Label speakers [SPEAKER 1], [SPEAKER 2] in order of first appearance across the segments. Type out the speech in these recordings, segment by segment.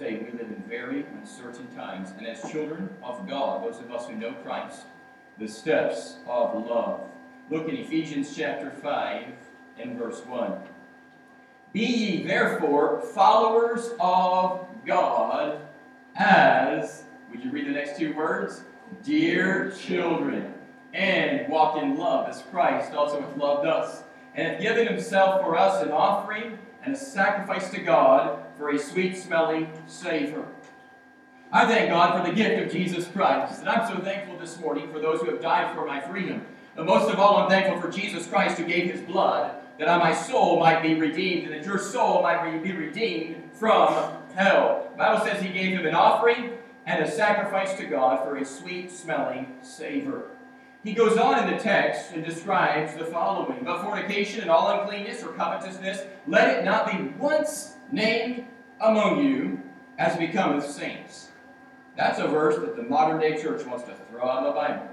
[SPEAKER 1] Today we live in very uncertain times, and as children of God, those of us who know Christ, the steps of love. Look in Ephesians chapter 5 and verse 1. Be ye therefore followers of God as, would you read the next two words? Dear children, and walk in love as Christ also hath loved us, and hath given himself for us an offering and a sacrifice to God for a sweet smelling savor. I thank God for the gift of Jesus Christ, and I'm so thankful this morning for those who have died for my freedom. But most of all, I'm thankful for Jesus Christ who gave his blood that my soul might be redeemed, and that your soul might be redeemed from hell. The Bible says he gave him an offering and a sacrifice to God for a sweet smelling savor. He goes on in the text and describes the following But fornication and all uncleanness or covetousness, let it not be once named among you as becometh saints. That's a verse that the modern day church wants to throw out of the Bible.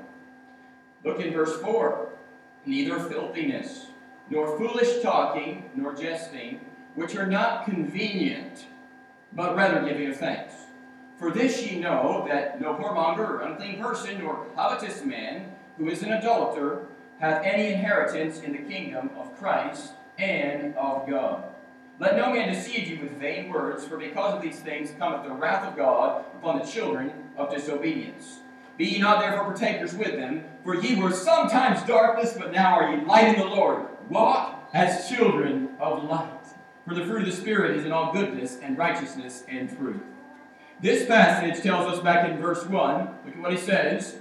[SPEAKER 1] Look in verse 4. Neither filthiness nor foolish talking, nor jesting, which are not convenient, but rather giving of thanks. For this ye know that no whoremonger or unclean person, nor covetous man, who is an adulterer, hath any inheritance in the kingdom of Christ and of God. Let no man deceive you with vain words, for because of these things cometh the wrath of God upon the children of disobedience. Be ye not therefore partakers with them, for ye were sometimes darkness, but now are ye light in the Lord. Walk as children of light. For the fruit of the Spirit is in all goodness and righteousness and truth. This passage tells us back in verse 1, look at what he says.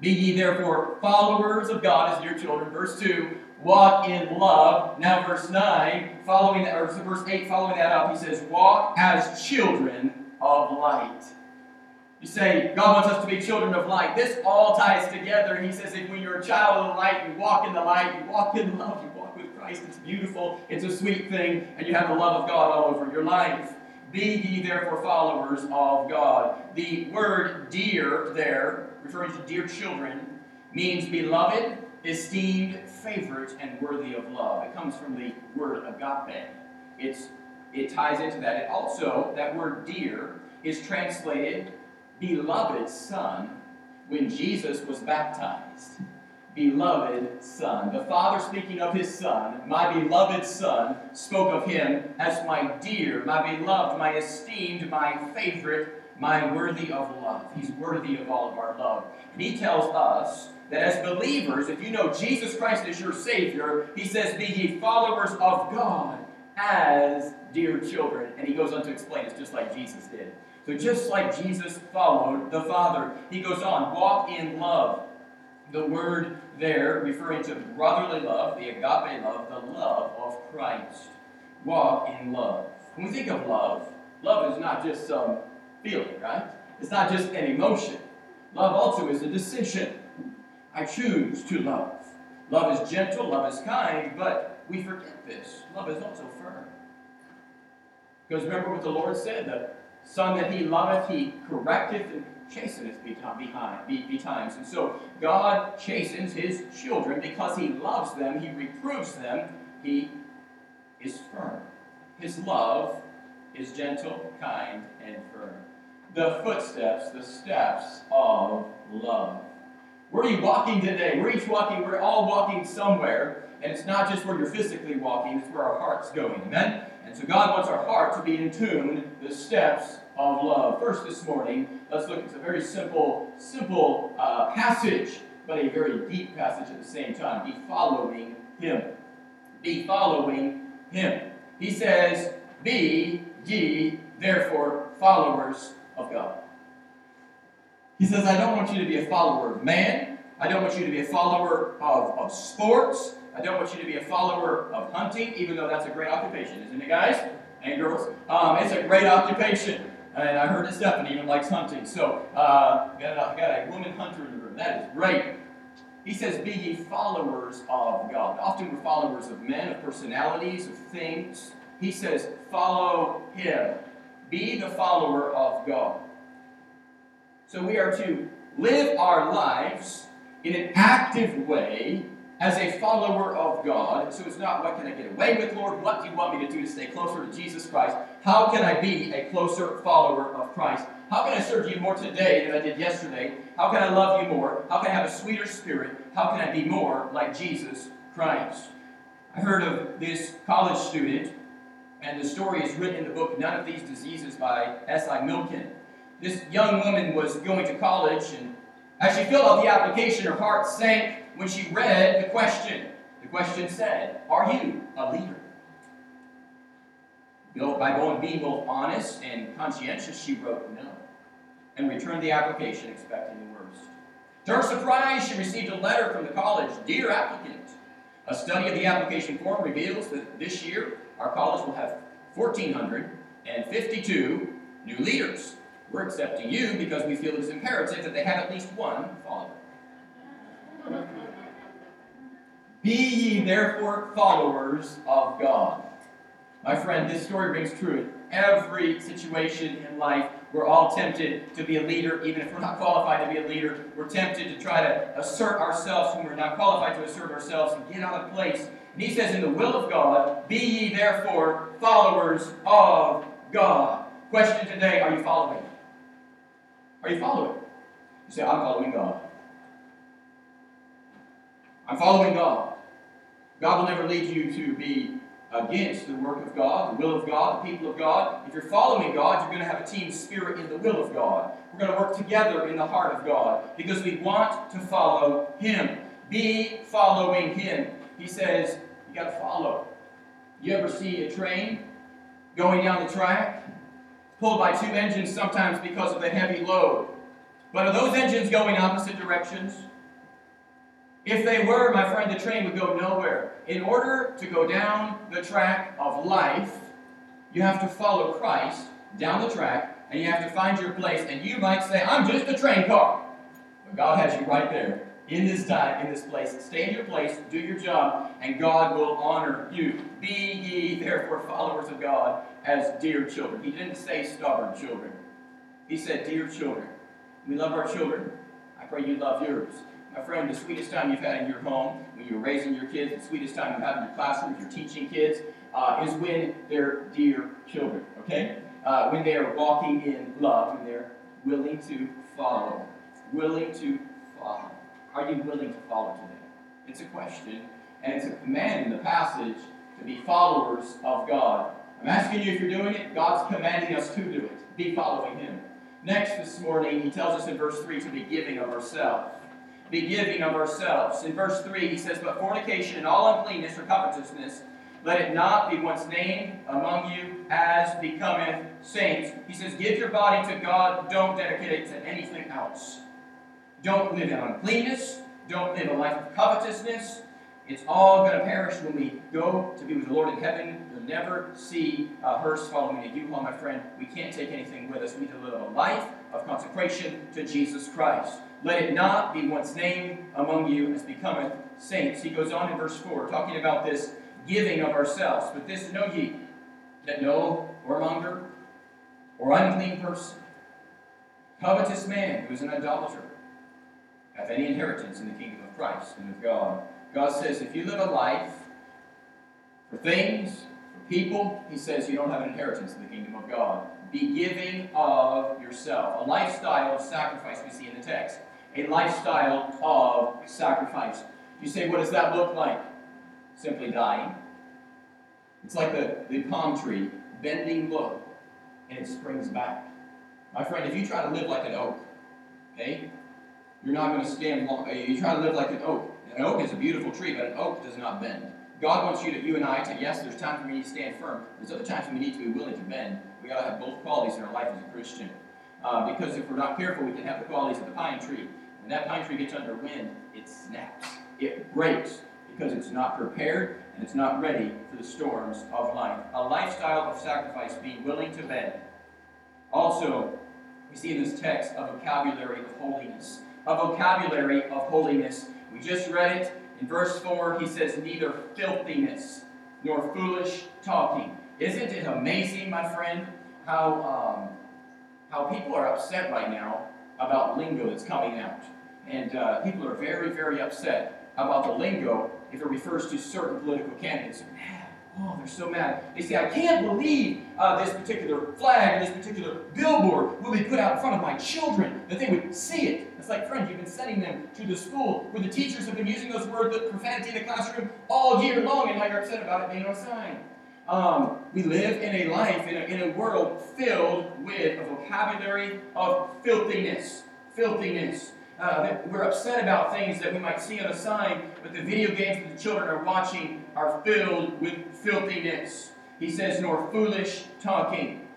[SPEAKER 1] Be ye therefore followers of God as dear children. Verse 2, walk in love. Now, verse 9, following that, or verse 8, following that up, he says, walk as children of light. You say, God wants us to be children of light. This all ties together. He says, if when you're a child of the light, you walk in the light, you walk in love, you walk with Christ. It's beautiful, it's a sweet thing, and you have the love of God all over your life. Be ye therefore followers of God. The word dear there, referring to dear children, means beloved, esteemed, favorite, and worthy of love. It comes from the word agape. It's, it ties into that. It also, that word dear is translated beloved son when Jesus was baptized. Beloved son. The Father, speaking of his son, my beloved son, spoke of him as my dear, my beloved, my esteemed, my favorite, my worthy of love. He's worthy of all of our love. And he tells us that as believers, if you know Jesus Christ as your Savior, he says, Be ye followers of God as dear children. And he goes on to explain it's just like Jesus did. So just like Jesus followed the Father, he goes on, walk in love. The word there referring to brotherly love, the agape love, the love of Christ. Walk in love. When we think of love, love is not just some feeling, right? It's not just an emotion. Love also is a decision. I choose to love. Love is gentle, love is kind, but we forget this. Love is also firm. Because remember what the Lord said, the son that he loveth, he correcteth and chasteneth behind, betimes. And so God chastens his children because he loves them, he reproves them, he is firm. His love is gentle, kind, and firm. The footsteps, the steps of love. Where are you walking today? We're each walking, we're all walking somewhere, and it's not just where you're physically walking, it's where our heart's going. Amen? And so God wants our heart to be in tune, the steps of love. First, this morning, let's look at a very simple, simple uh, passage, but a very deep passage at the same time. Be following Him. Be following Him. He says, Be ye therefore followers of God. He says, I don't want you to be a follower of man. I don't want you to be a follower of, of sports. I don't want you to be a follower of hunting, even though that's a great occupation, isn't it, guys and girls? Um, it's a great occupation. And I heard that Stephanie even likes hunting. So, uh, got, a, got a woman hunter in the room. That is great. He says, Be ye followers of God. Often we're followers of men, of personalities, of things. He says, Follow Him. Be the follower of God. So we are to live our lives in an active way as a follower of God. So it's not what can I get away with, Lord? What do you want me to do to stay closer to Jesus Christ? How can I be a closer follower of Christ? How can I serve you more today than I did yesterday? How can I love you more? How can I have a sweeter spirit? How can I be more like Jesus Christ? I heard of this college student, and the story is written in the book None of These Diseases by S.I. McMillen. This young woman was going to college, and as she filled out the application, her heart sank when she read the question. The question said, Are you a leader? By going being both honest and conscientious, she wrote no and returned the application expecting the worst. To her surprise, she received a letter from the college Dear applicant, a study of the application form reveals that this year our college will have 1,452 new leaders. We're accepting you because we feel it is imperative that they have at least one follower. Be ye therefore followers of God. My friend, this story rings true in every situation in life. We're all tempted to be a leader, even if we're not qualified to be a leader. We're tempted to try to assert ourselves when we're not qualified to assert ourselves and get out of place. And he says, In the will of God, be ye therefore followers of God. Question today Are you following? Are you following? You say, I'm following God. I'm following God. God will never lead you to be against the work of God, the will of God, the people of God. If you're following God, you're going to have a team spirit in the will of God. We're going to work together in the heart of God because we want to follow Him. Be following Him. He says, you got to follow. You ever see a train going down the track, pulled by two engines sometimes because of the heavy load? But are those engines going opposite directions? If they were, my friend, the train would go nowhere. In order to go down the track of life, you have to follow Christ down the track, and you have to find your place. And you might say, I'm just a train car. But God has you right there in this time, in this place. Stay in your place, do your job, and God will honor you. Be ye therefore followers of God as dear children. He didn't say stubborn children. He said, dear children. We love our children. I pray you love yours. My friend, the sweetest time you've had in your home, when you're raising your kids, the sweetest time you have had in your classroom, if you're teaching kids, uh, is when they're dear children, okay? Uh, when they are walking in love, when they're willing to follow. Willing to follow. Are you willing to follow today? It's a question, and it's a command in the passage to be followers of God. I'm asking you if you're doing it, God's commanding us to do it. Be following Him. Next, this morning, He tells us in verse 3 to be giving of ourselves be giving of ourselves. In verse 3, he says, But fornication and all uncleanness or covetousness, let it not be once named among you as becometh saints. He says, Give your body to God, don't dedicate it to anything else. Don't live in uncleanness, don't live a life of covetousness. It's all going to perish when we go to be with the Lord in heaven. Never see a hearse following a U-Haul, my friend. We can't take anything with us. We need to live a life of consecration to Jesus Christ. Let it not be once named among you as becometh saints. He goes on in verse 4, talking about this giving of ourselves. But this know ye, that no whoremonger or unclean person, covetous man who is an idolater, hath any inheritance in the kingdom of Christ and of God. God says, if you live a life for things, people, He says you don't have an inheritance in the kingdom of God. Be giving of yourself. A lifestyle of sacrifice we see in the text a lifestyle of sacrifice. You say, what does that look like? Simply dying. It's like the, the palm tree bending low and it springs back. My friend, if you try to live like an oak, okay, you're not going to stand long. You try to live like an oak. An oak is a beautiful tree, but an oak does not bend. God wants you to, you and I, to, yes, there's times when we need to stand firm. There's other times when we need to be willing to bend. We got to have both qualities in our life as a Christian. Uh, because if we're not careful, we can have the qualities of the pine tree when that pine tree gets under wind, it snaps. It breaks because it's not prepared and it's not ready for the storms of life. A lifestyle of sacrifice, being willing to bend. Also, we see in this text a vocabulary of holiness. A vocabulary of holiness. We just read it in verse 4. He says, Neither filthiness nor foolish talking. Isn't it amazing, my friend, how, um, how people are upset right now about lingo that's coming out? And uh, people are very, very upset about the lingo if it refers to certain political candidates. Mad. Oh, they're so mad. They say, I can't believe uh, this particular flag this particular billboard will be put out in front of my children, that they would see it. It's like, friends, you've been sending them to the school where the teachers have been using those words, the profanity in the classroom all year long, and now you're upset about it being on a sign. Um, we live in a life, in a, in a world filled with a vocabulary of filthiness. Filthiness. Uh, we're upset about things that we might see on a sign, but the video games that the children are watching are filled with filthiness. He says, nor foolish talking.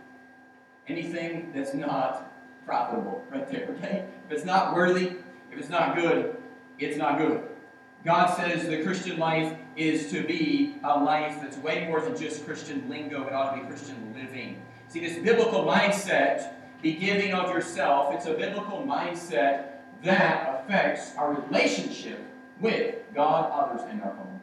[SPEAKER 1] Anything that's not profitable, right there, okay? If it's not worthy, if it's not good, it's not good. God says the Christian life is to be a life that's way more than just Christian lingo, it ought to be Christian living. See, this biblical mindset, be giving of yourself, it's a biblical mindset that affects our relationship with God, others, and our home.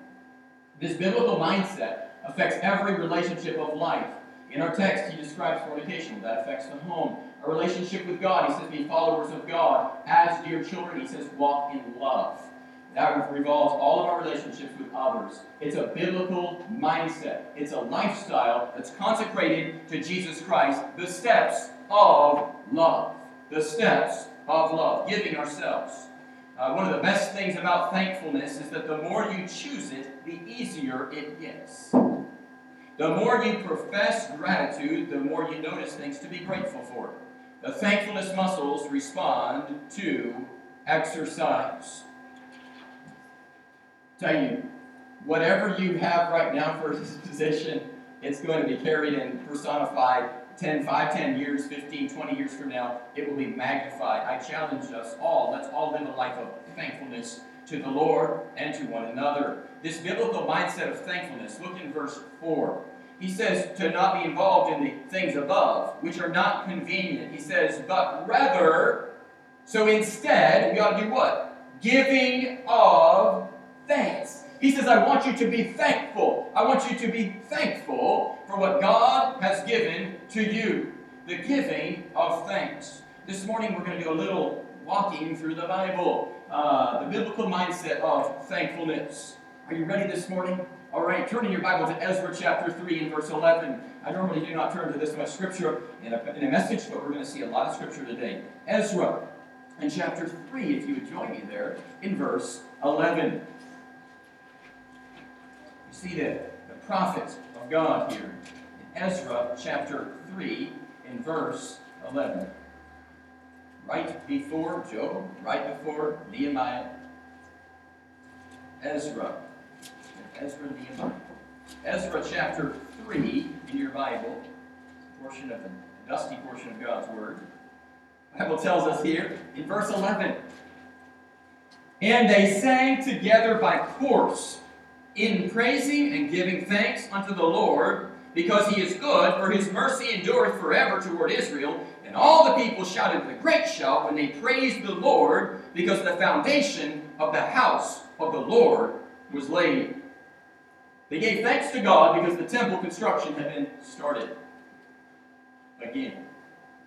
[SPEAKER 1] This biblical mindset affects every relationship of life. In our text, he describes fornication. That affects the home. Our relationship with God, he says, be followers of God. As dear children, he says, walk in love. That revolves all of our relationships with others. It's a biblical mindset. It's a lifestyle that's consecrated to Jesus Christ. The steps of love. The steps of love. Giving ourselves. Uh, one of the best things about thankfulness is that the more you choose it, the easier it gets. The more you profess gratitude, the more you notice things to be grateful for. The thankfulness muscles respond to exercise tell you, whatever you have right now for this position, it's going to be carried and personified 10, 5, 10 years, 15, 20 years from now. It will be magnified. I challenge us all. Let's all live a life of thankfulness to the Lord and to one another. This biblical mindset of thankfulness, look in verse 4. He says to not be involved in the things above, which are not convenient. He says, but rather, so instead, we ought to do what? Giving of thanks. He says, I want you to be thankful. I want you to be thankful for what God has given to you. The giving of thanks. This morning we're going to do a little walking through the Bible, uh, the biblical mindset of thankfulness. Are you ready this morning? All right, turn in your Bible to Ezra chapter 3 and verse 11. I normally do not turn to this much scripture in a, in a message, but we're going to see a lot of scripture today. Ezra in chapter 3, if you would join me there, in verse 11 You see the, the prophet of God here in Ezra chapter 3 in verse 11. Right before Job, right before Nehemiah, Ezra. Ezra Nehemiah. Ezra chapter 3 in your Bible, portion of the dusty portion of God's Word. Bible tells us here in verse 11, And they sang together by course in praising and giving thanks unto the Lord, because he is good, for his mercy endureth forever toward Israel. And all the people shouted with a great shout when they praised the Lord, because the foundation of the house of the Lord was laid. They gave thanks to God because the temple construction had been started again.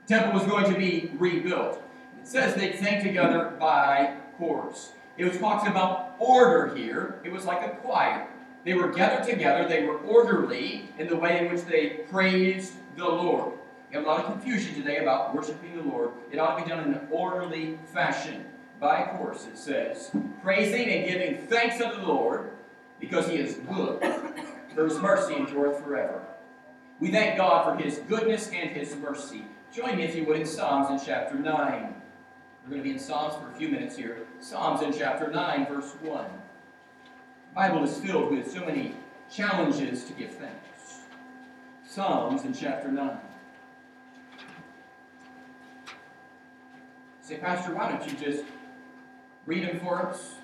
[SPEAKER 1] The temple was going to be rebuilt. It says they sang together by course. It was talking about order here. It was like a choir. They were gathered together. They were orderly in the way in which they praised the Lord. You have a lot of confusion today about worshiping the Lord. It ought to be done in an orderly fashion. By course, it says, praising and giving thanks unto the Lord because he is good, for his mercy endureth forever. We thank God for his goodness and his mercy. Join me, if you would, in Psalms in chapter 9. We're going to be in Psalms for a few minutes here. Psalms in chapter 9, verse 1. The Bible is filled with so many challenges to give thanks. Psalms in chapter 9. Say, Pastor, why don't you just read them for us?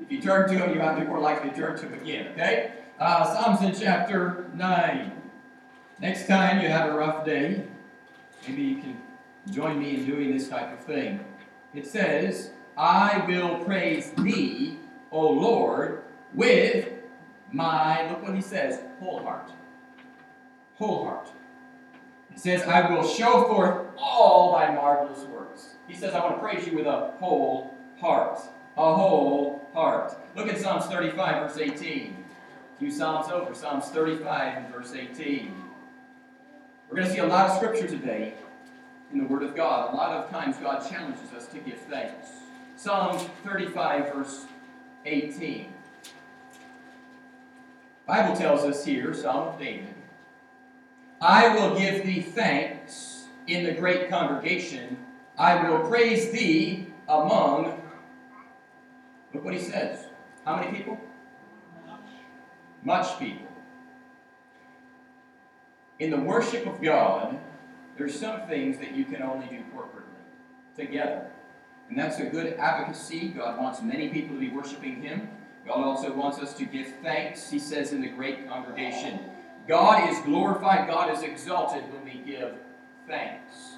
[SPEAKER 1] If you turn to them, you might be more likely to turn to them again, okay? Uh, Psalms in chapter 9. Next time you have a rough day, maybe you can join me in doing this type of thing. It says, I will praise thee, O Lord, with my, look what he says, whole heart. Whole heart. He says, I will show forth all thy marvelous works. He says, I want to praise you with a whole heart. A whole heart. Look at Psalms 35, verse 18. A few Psalms over, Psalms 35 and verse 18. We're going to see a lot of scripture today in the Word of God. A lot of times God challenges us to give thanks. Psalms 35, verse 18. Bible tells us here, Psalm of David, I will give thee thanks in the great congregation. I will praise thee among. Look what he says. How many people? Much people. In the worship of God, there's some things that you can only do corporately, together. And that's a good advocacy. God wants many people to be worshiping Him. God also wants us to give thanks, He says in the great congregation. God is glorified, God is exalted when we give thanks.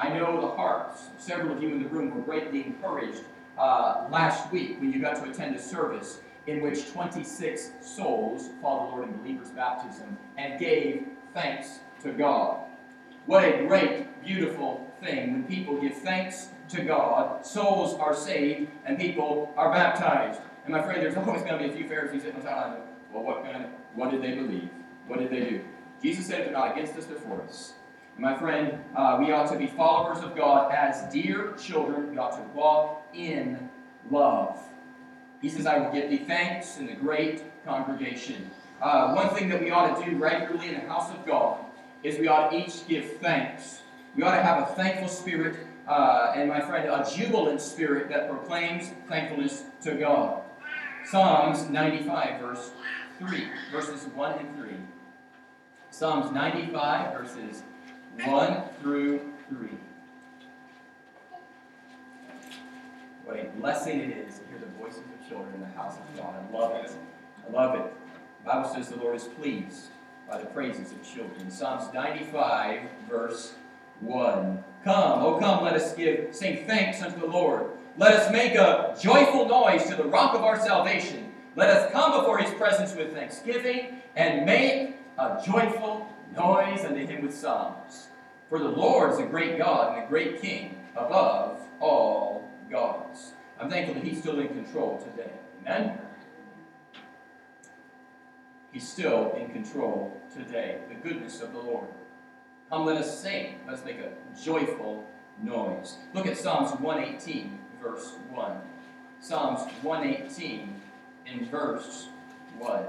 [SPEAKER 1] I know the hearts, several of you in the room were greatly encouraged uh, last week when you got to attend a service in which 26 souls followed the Lord in believers' baptism and gave thanks to God. What a great, beautiful thing when people give thanks to God, souls are saved, and people are baptized. And my friend, there's always going to be a few Pharisees sitting on the Well, what kind of, what did they believe? What did they do? Jesus said, "If they're not against us, they're for us. My friend, uh, we ought to be followers of God as dear children. We ought to walk in love. He says, I will give thee thanks in the great congregation. Uh, one thing that we ought to do regularly in the house of God is we ought to each give thanks. We ought to have a thankful spirit, uh, and my friend, a jubilant spirit that proclaims thankfulness to God. Psalms 95, verse 3, verses 1 and 3. Psalms 95, verses 1 through 3. What a blessing it is to hear the voices of children in the house of God. I love it. I love it. The Bible says the Lord is pleased by the praises of children. Psalms 95, verse 1. Come, oh come, let us give, sing thanks unto the Lord. Let us make a joyful noise to the rock of our salvation. Let us come before his presence with thanksgiving and make a joyful noise unto him with psalms. For the Lord is a great God and a great King above all gods. I'm thankful that he's still in control today. Amen? He's still in control today. The goodness of the Lord. Come, let us sing. Let's make a joyful noise. Look at Psalms 118, verse 1. Psalms 118 in verse 1.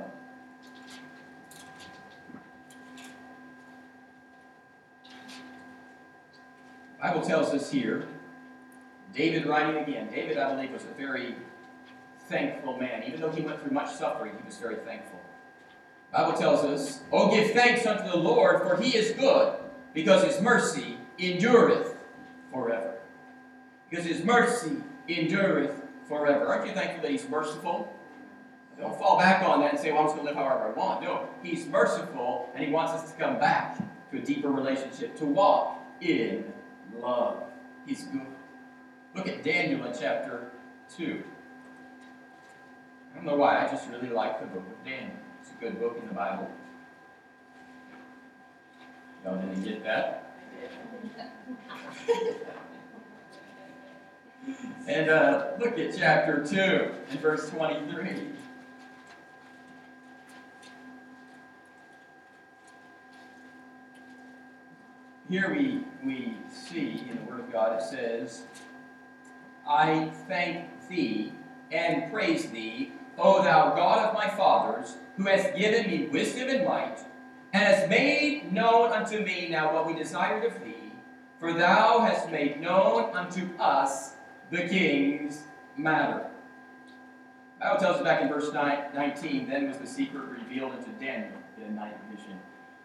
[SPEAKER 1] Bible tells us here, David writing again. David, I believe, was a very thankful man. Even though he went through much suffering, he was very thankful. Bible tells us, Oh, give thanks unto the Lord, for he is good, because his mercy endureth forever. Because his mercy endureth forever. Aren't you thankful that he's merciful? Don't fall back on that and say, well, I'm just going to live however I want. No, he's merciful, and he wants us to come back to a deeper relationship, to walk in love. He's good. Look at Daniel in chapter 2. I don't know why, I just really like the book of Daniel. It's a good book in the Bible. Y'all didn't get that? and uh, look at chapter 2 and verse 23. Here we, we see in the Word of God it says, I thank thee and praise thee, O thou God of my fathers, who hast given me wisdom and might, and hast made known unto me now what we desired of thee, for thou hast made known unto us the king's matter. The Bible tells us back in verse 19, then was the secret revealed unto Daniel in a night vision.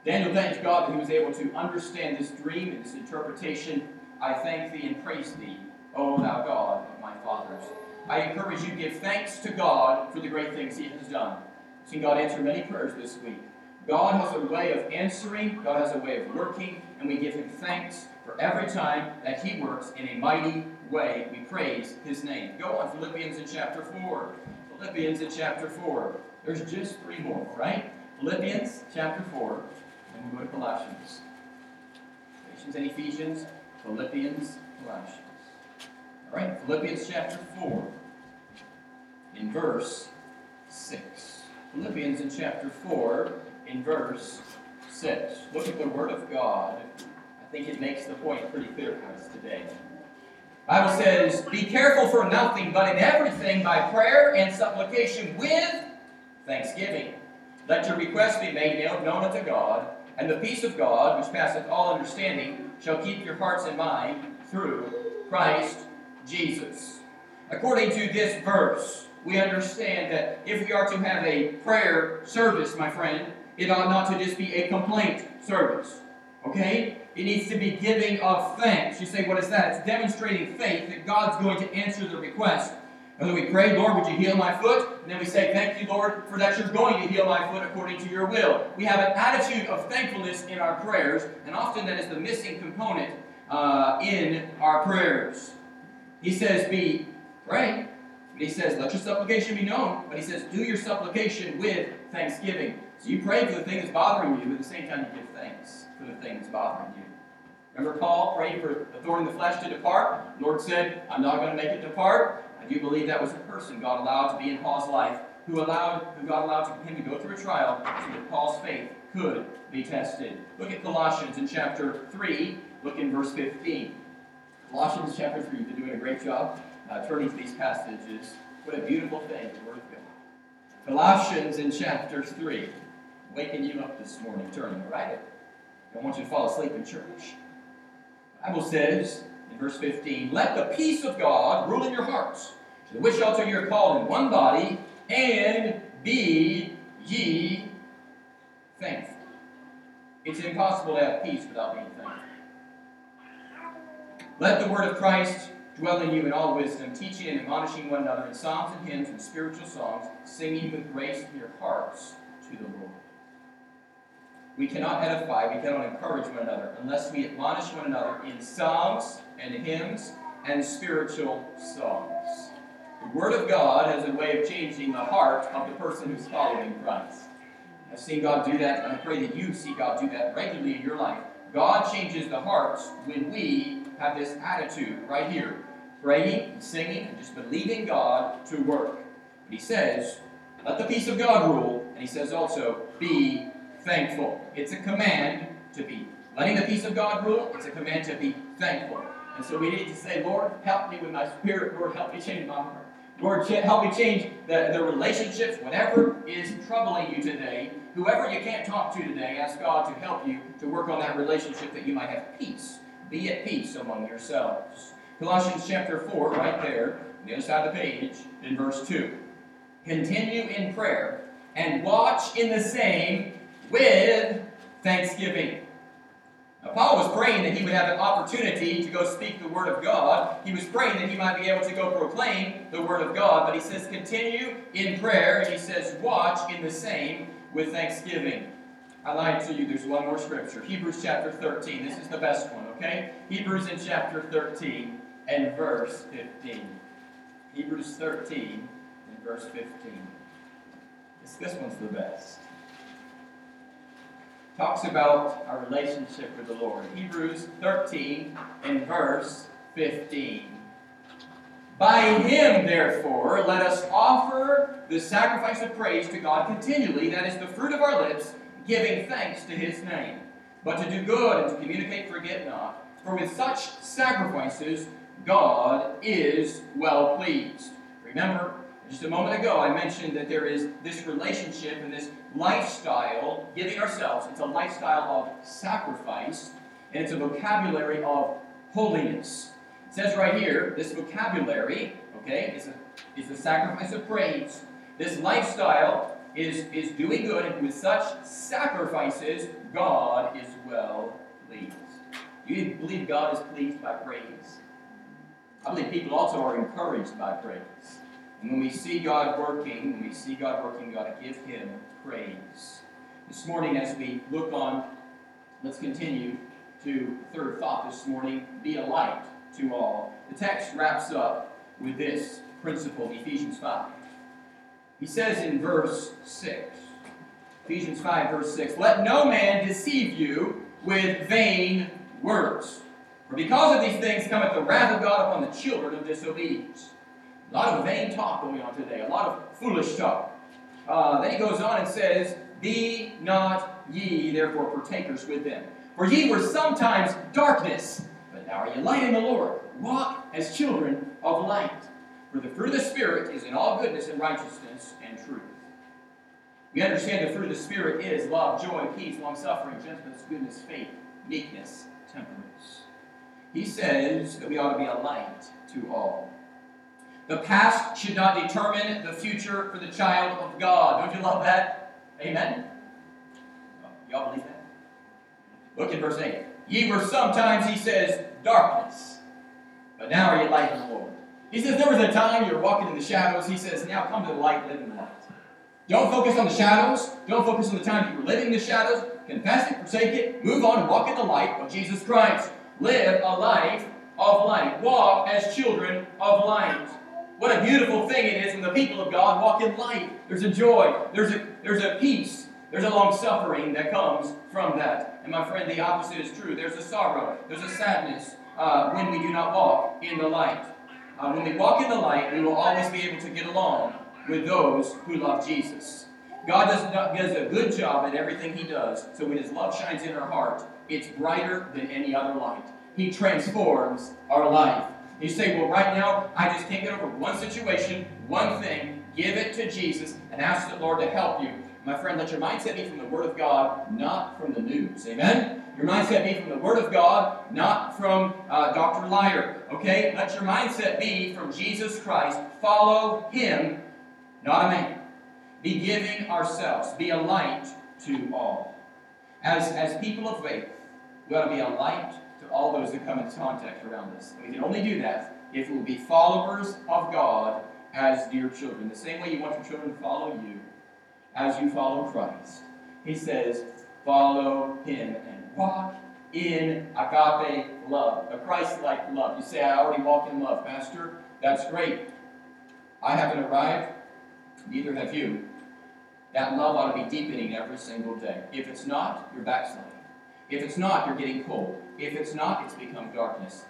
[SPEAKER 1] Daniel thanks God that he was able to understand this dream and this interpretation. I thank thee and praise thee, O thou God of my fathers. I encourage you to give thanks to God for the great things he has done. I've seen God answer many prayers this week. God has a way of answering, God has a way of working, and we give him thanks for every time that he works in a mighty way. We praise his name. Go on, Philippians in chapter 4. Philippians in chapter 4. There's just three more, right? Philippians chapter 4. And we go to Colossians. Galatians and Ephesians, Philippians, Colossians. All right, Philippians chapter 4. in verse 6. Philippians in chapter 4 in verse 6. Look at the Word of God. I think it makes the point pretty clear for us today. Bible says, Be careful for nothing, but in everything by prayer and supplication with thanksgiving. Let your requests be made known unto God, and the peace of God, which passeth all understanding, shall keep your hearts and mind through Christ Jesus. According to this verse, we understand that if we are to have a prayer service, my friend, it ought not to just be a complaint service. Okay? It needs to be giving of thanks. You say, what is that? It's demonstrating faith that God's going to answer the request. And then we pray, Lord, would you heal my foot? And then we say, Thank you, Lord, for that you're going to heal my foot according to your will. We have an attitude of thankfulness in our prayers, and often that is the missing component uh, in our prayers. He says, Be praying. But he says, Let your supplication be known. But he says, Do your supplication with thanksgiving. So you pray for the thing that's bothering you, but at the same time you give thanks for the thing that's bothering you. Remember Paul praying for the thorn in the flesh to depart? The Lord said, I'm not going to make it depart. Do believe that was a person God allowed to be in Paul's life, who allowed, who God allowed to, him to go through a trial so that Paul's faith could be tested. Look at Colossians in chapter 3, look in verse 15. Colossians chapter 3, you've been doing a great job uh, turning to these passages. What a beautiful thing, the Word of God. Colossians in chapter 3. Waking you up this morning, turning, right? I don't want you to fall asleep in church. The Bible says verse 15, Let the peace of God rule in your hearts, to which also you're called in one body, and be ye thankful. It's impossible to have peace without being thankful. Let the word of Christ dwell in you in all wisdom, teaching and admonishing one another in psalms and hymns and spiritual songs, singing with grace in your hearts to the Lord. We cannot edify, we cannot encourage one another unless we admonish one another in psalms and hymns and spiritual songs. The Word of God has a way of changing the heart of the person who's following Christ. I've seen God do that, and I pray that you see God do that regularly in your life. God changes the hearts when we have this attitude right here praying and singing and just believing God to work. But he says, let the peace of God rule, and he says also, be thankful. It's a command to be. Letting the peace of God rule, it's a command to be thankful. And so we need to say, Lord, help me with my spirit. Lord, help me change my heart. Lord, help me change the, the relationships, whatever is troubling you today. Whoever you can't talk to today, ask God to help you to work on that relationship that you might have peace. Be at peace among yourselves. Colossians chapter 4, right there, on the other side of the page, in verse 2. Continue in prayer and watch in the same with thanksgiving. Paul was praying that he would have an opportunity to go speak the Word of God. He was praying that he might be able to go proclaim the Word of God. But he says, continue in prayer, and he says, watch in the same with thanksgiving. I lied to you. There's one more scripture. Hebrews chapter 13. This is the best one, okay? Hebrews in chapter 13 and verse 15. Hebrews 13 and verse 15. This, this one's the best. Talks about our relationship with the Lord. Hebrews 13 and verse 15. By him, therefore, let us offer the sacrifice of praise to God continually, that is the fruit of our lips, giving thanks to his name. But to do good and to communicate, forget not. For with such sacrifices, God is well pleased. Remember, just a moment ago, I mentioned that there is this relationship and this lifestyle, giving ourselves. It's a lifestyle of sacrifice, and it's a vocabulary of holiness. It says right here, this vocabulary, okay, is a, is the sacrifice of praise. This lifestyle is, is doing good, and with such sacrifices, God is well pleased. Do you believe God is pleased by praise? I believe people also are encouraged by praise. And when we see God working, when we see God working, we ought to give Him praise. This morning, as we look on, let's continue to third thought this morning be a light to all. The text wraps up with this principle, Ephesians 5. He says in verse 6, Ephesians 5, verse 6, Let no man deceive you with vain words. For because of these things cometh the wrath of God upon the children of disobedience. A lot of vain talk going on today, a lot of foolish talk. Uh, then he goes on and says, Be not ye therefore partakers with them. For ye were sometimes darkness, but now are ye light in the Lord. Walk as children of light. For the fruit of the Spirit is in all goodness and righteousness and truth. We understand the fruit of the Spirit is love, joy, peace, long suffering, gentleness, goodness, faith, meekness, temperance. He says that we ought to be a light to all. The past should not determine the future for the child of God. Don't you love that? Amen? Y'all believe that? Look at verse 8. Ye were sometimes, he says, darkness, but now are ye light in the Lord. He says there was a time you were walking in the shadows. He says, now come to the light, live in the light. Don't focus on the shadows. Don't focus on the time you were living in the shadows. Confess it, forsake it, move on and walk in the light of Jesus Christ. Live a life of light. Walk as children of light. What a beautiful thing it is when the people of God walk in light. There's a joy, there's a, there's a peace, there's a long suffering that comes from that. And my friend, the opposite is true. There's a sorrow, there's a sadness uh, when we do not walk in the light. Uh, when we walk in the light, we will always be able to get along with those who love Jesus. God does, does a good job at everything He does, so when His love shines in our heart, it's brighter than any other light. He transforms our life. You say, well, right now, I just can't get over one situation, one thing. Give it to Jesus and ask the Lord to help you. My friend, let your mindset be from the Word of God, not from the news. Amen? Your mindset be from the Word of God, not from uh, Dr. Liar. Okay? Let your mindset be from Jesus Christ. Follow Him, not a man. Be giving ourselves. Be a light to all. As, as people of faith, we ought to be a light to all those that come into contact around us. we can only do that if we will be followers of God as dear children. The same way you want your children to follow you as you follow Christ. He says, follow him and walk in agape love, a Christ-like love. You say, I already walk in love, Pastor. That's great. I haven't arrived. Neither have you. That love ought to be deepening every single day. If it's not, you're backsliding. If it's not, you're getting cold. If it's not, it's become darkness.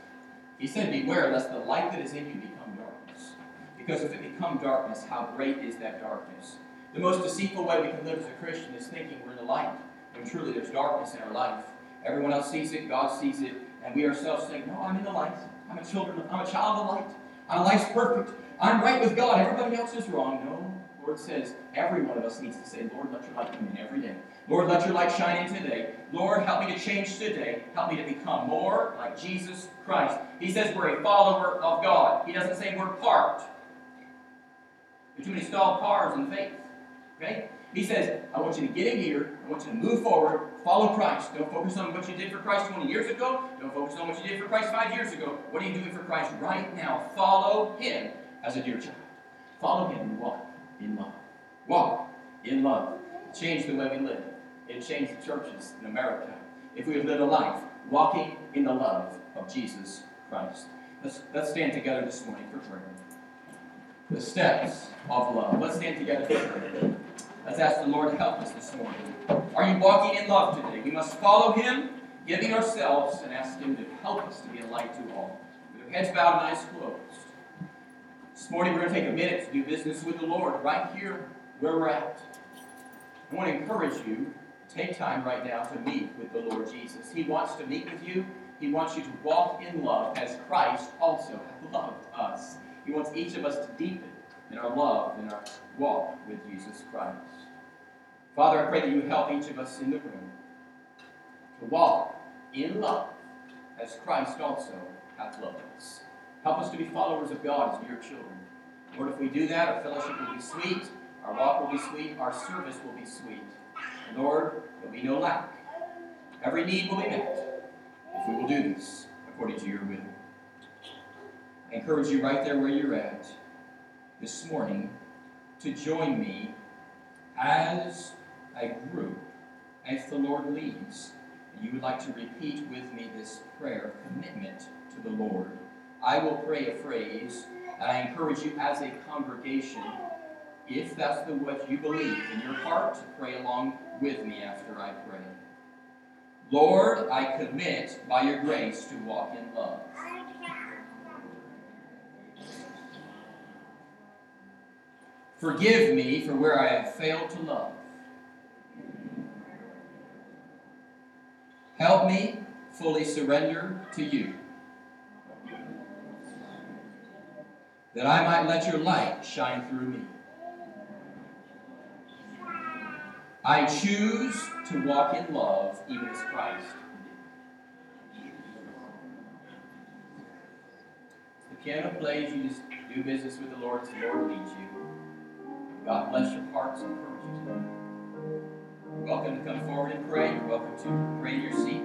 [SPEAKER 1] He said, Beware lest the light that is in you become darkness. Because if it become darkness, how great is that darkness? The most deceitful way we can live as a Christian is thinking we're in the light, when truly there's darkness in our life. Everyone else sees it, God sees it, and we ourselves think, No, I'm in the light. I'm a children, I'm a child of the light. My life's perfect. I'm right with God. Everybody else is wrong. No, Lord says every one of us needs to say, Lord, let your light come in every day. Lord, let your light shine in today. Lord, help me to change today. Help me to become more like Jesus Christ. He says we're a follower of God. He doesn't say we're part. There's too many stalled cars in faith. Okay? He says, I want you to get in gear. I want you to move forward. Follow Christ. Don't focus on what you did for Christ 20 years ago. Don't focus on what you did for Christ five years ago. What are you doing for Christ right now? Follow Him as a dear child. Follow Him and walk in love. Walk in love. Change the way we live. It changed the churches in America. If we have lived a life walking in the love of Jesus Christ. Let's, let's stand together this morning for prayer. The steps of love. Let's stand together for prayer. Let's ask the Lord to help us this morning. Are you walking in love today? We must follow Him, giving ourselves, and ask Him to help us to be a light to all. With our heads bowed and eyes closed. This morning we're going to take a minute to do business with the Lord right here where we're at. I want to encourage you take time right now to meet with the Lord Jesus. He wants to meet with you. He wants you to walk in love as Christ also loved us. He wants each of us to deepen in our love and our walk with Jesus Christ. Father, I pray that you help each of us in the room to walk in love as Christ also hath loved us. Help us to be followers of God as dear children. Lord, if we do that, our fellowship will be sweet, our walk will be sweet, our service will be sweet. And Lord, there'll be no lack. Every need will be met if we will do this according to your will. I encourage you right there where you're at this morning to join me as a group, as the Lord leads. You would like to repeat with me this prayer of commitment to the Lord. I will pray a phrase, and I encourage you as a congregation, if that's the what you believe in your heart, to pray along with me after I pray. Lord, I commit by your grace to walk in love. Forgive me for where I have failed to love. Help me fully surrender to you, that I might let your light shine through me. I choose to walk in love, even as Christ did. The piano plays, you just do business with the Lord as the Lord leads you. God bless your hearts and encourage you today. You're welcome to come forward and pray. You're welcome to pray in your seat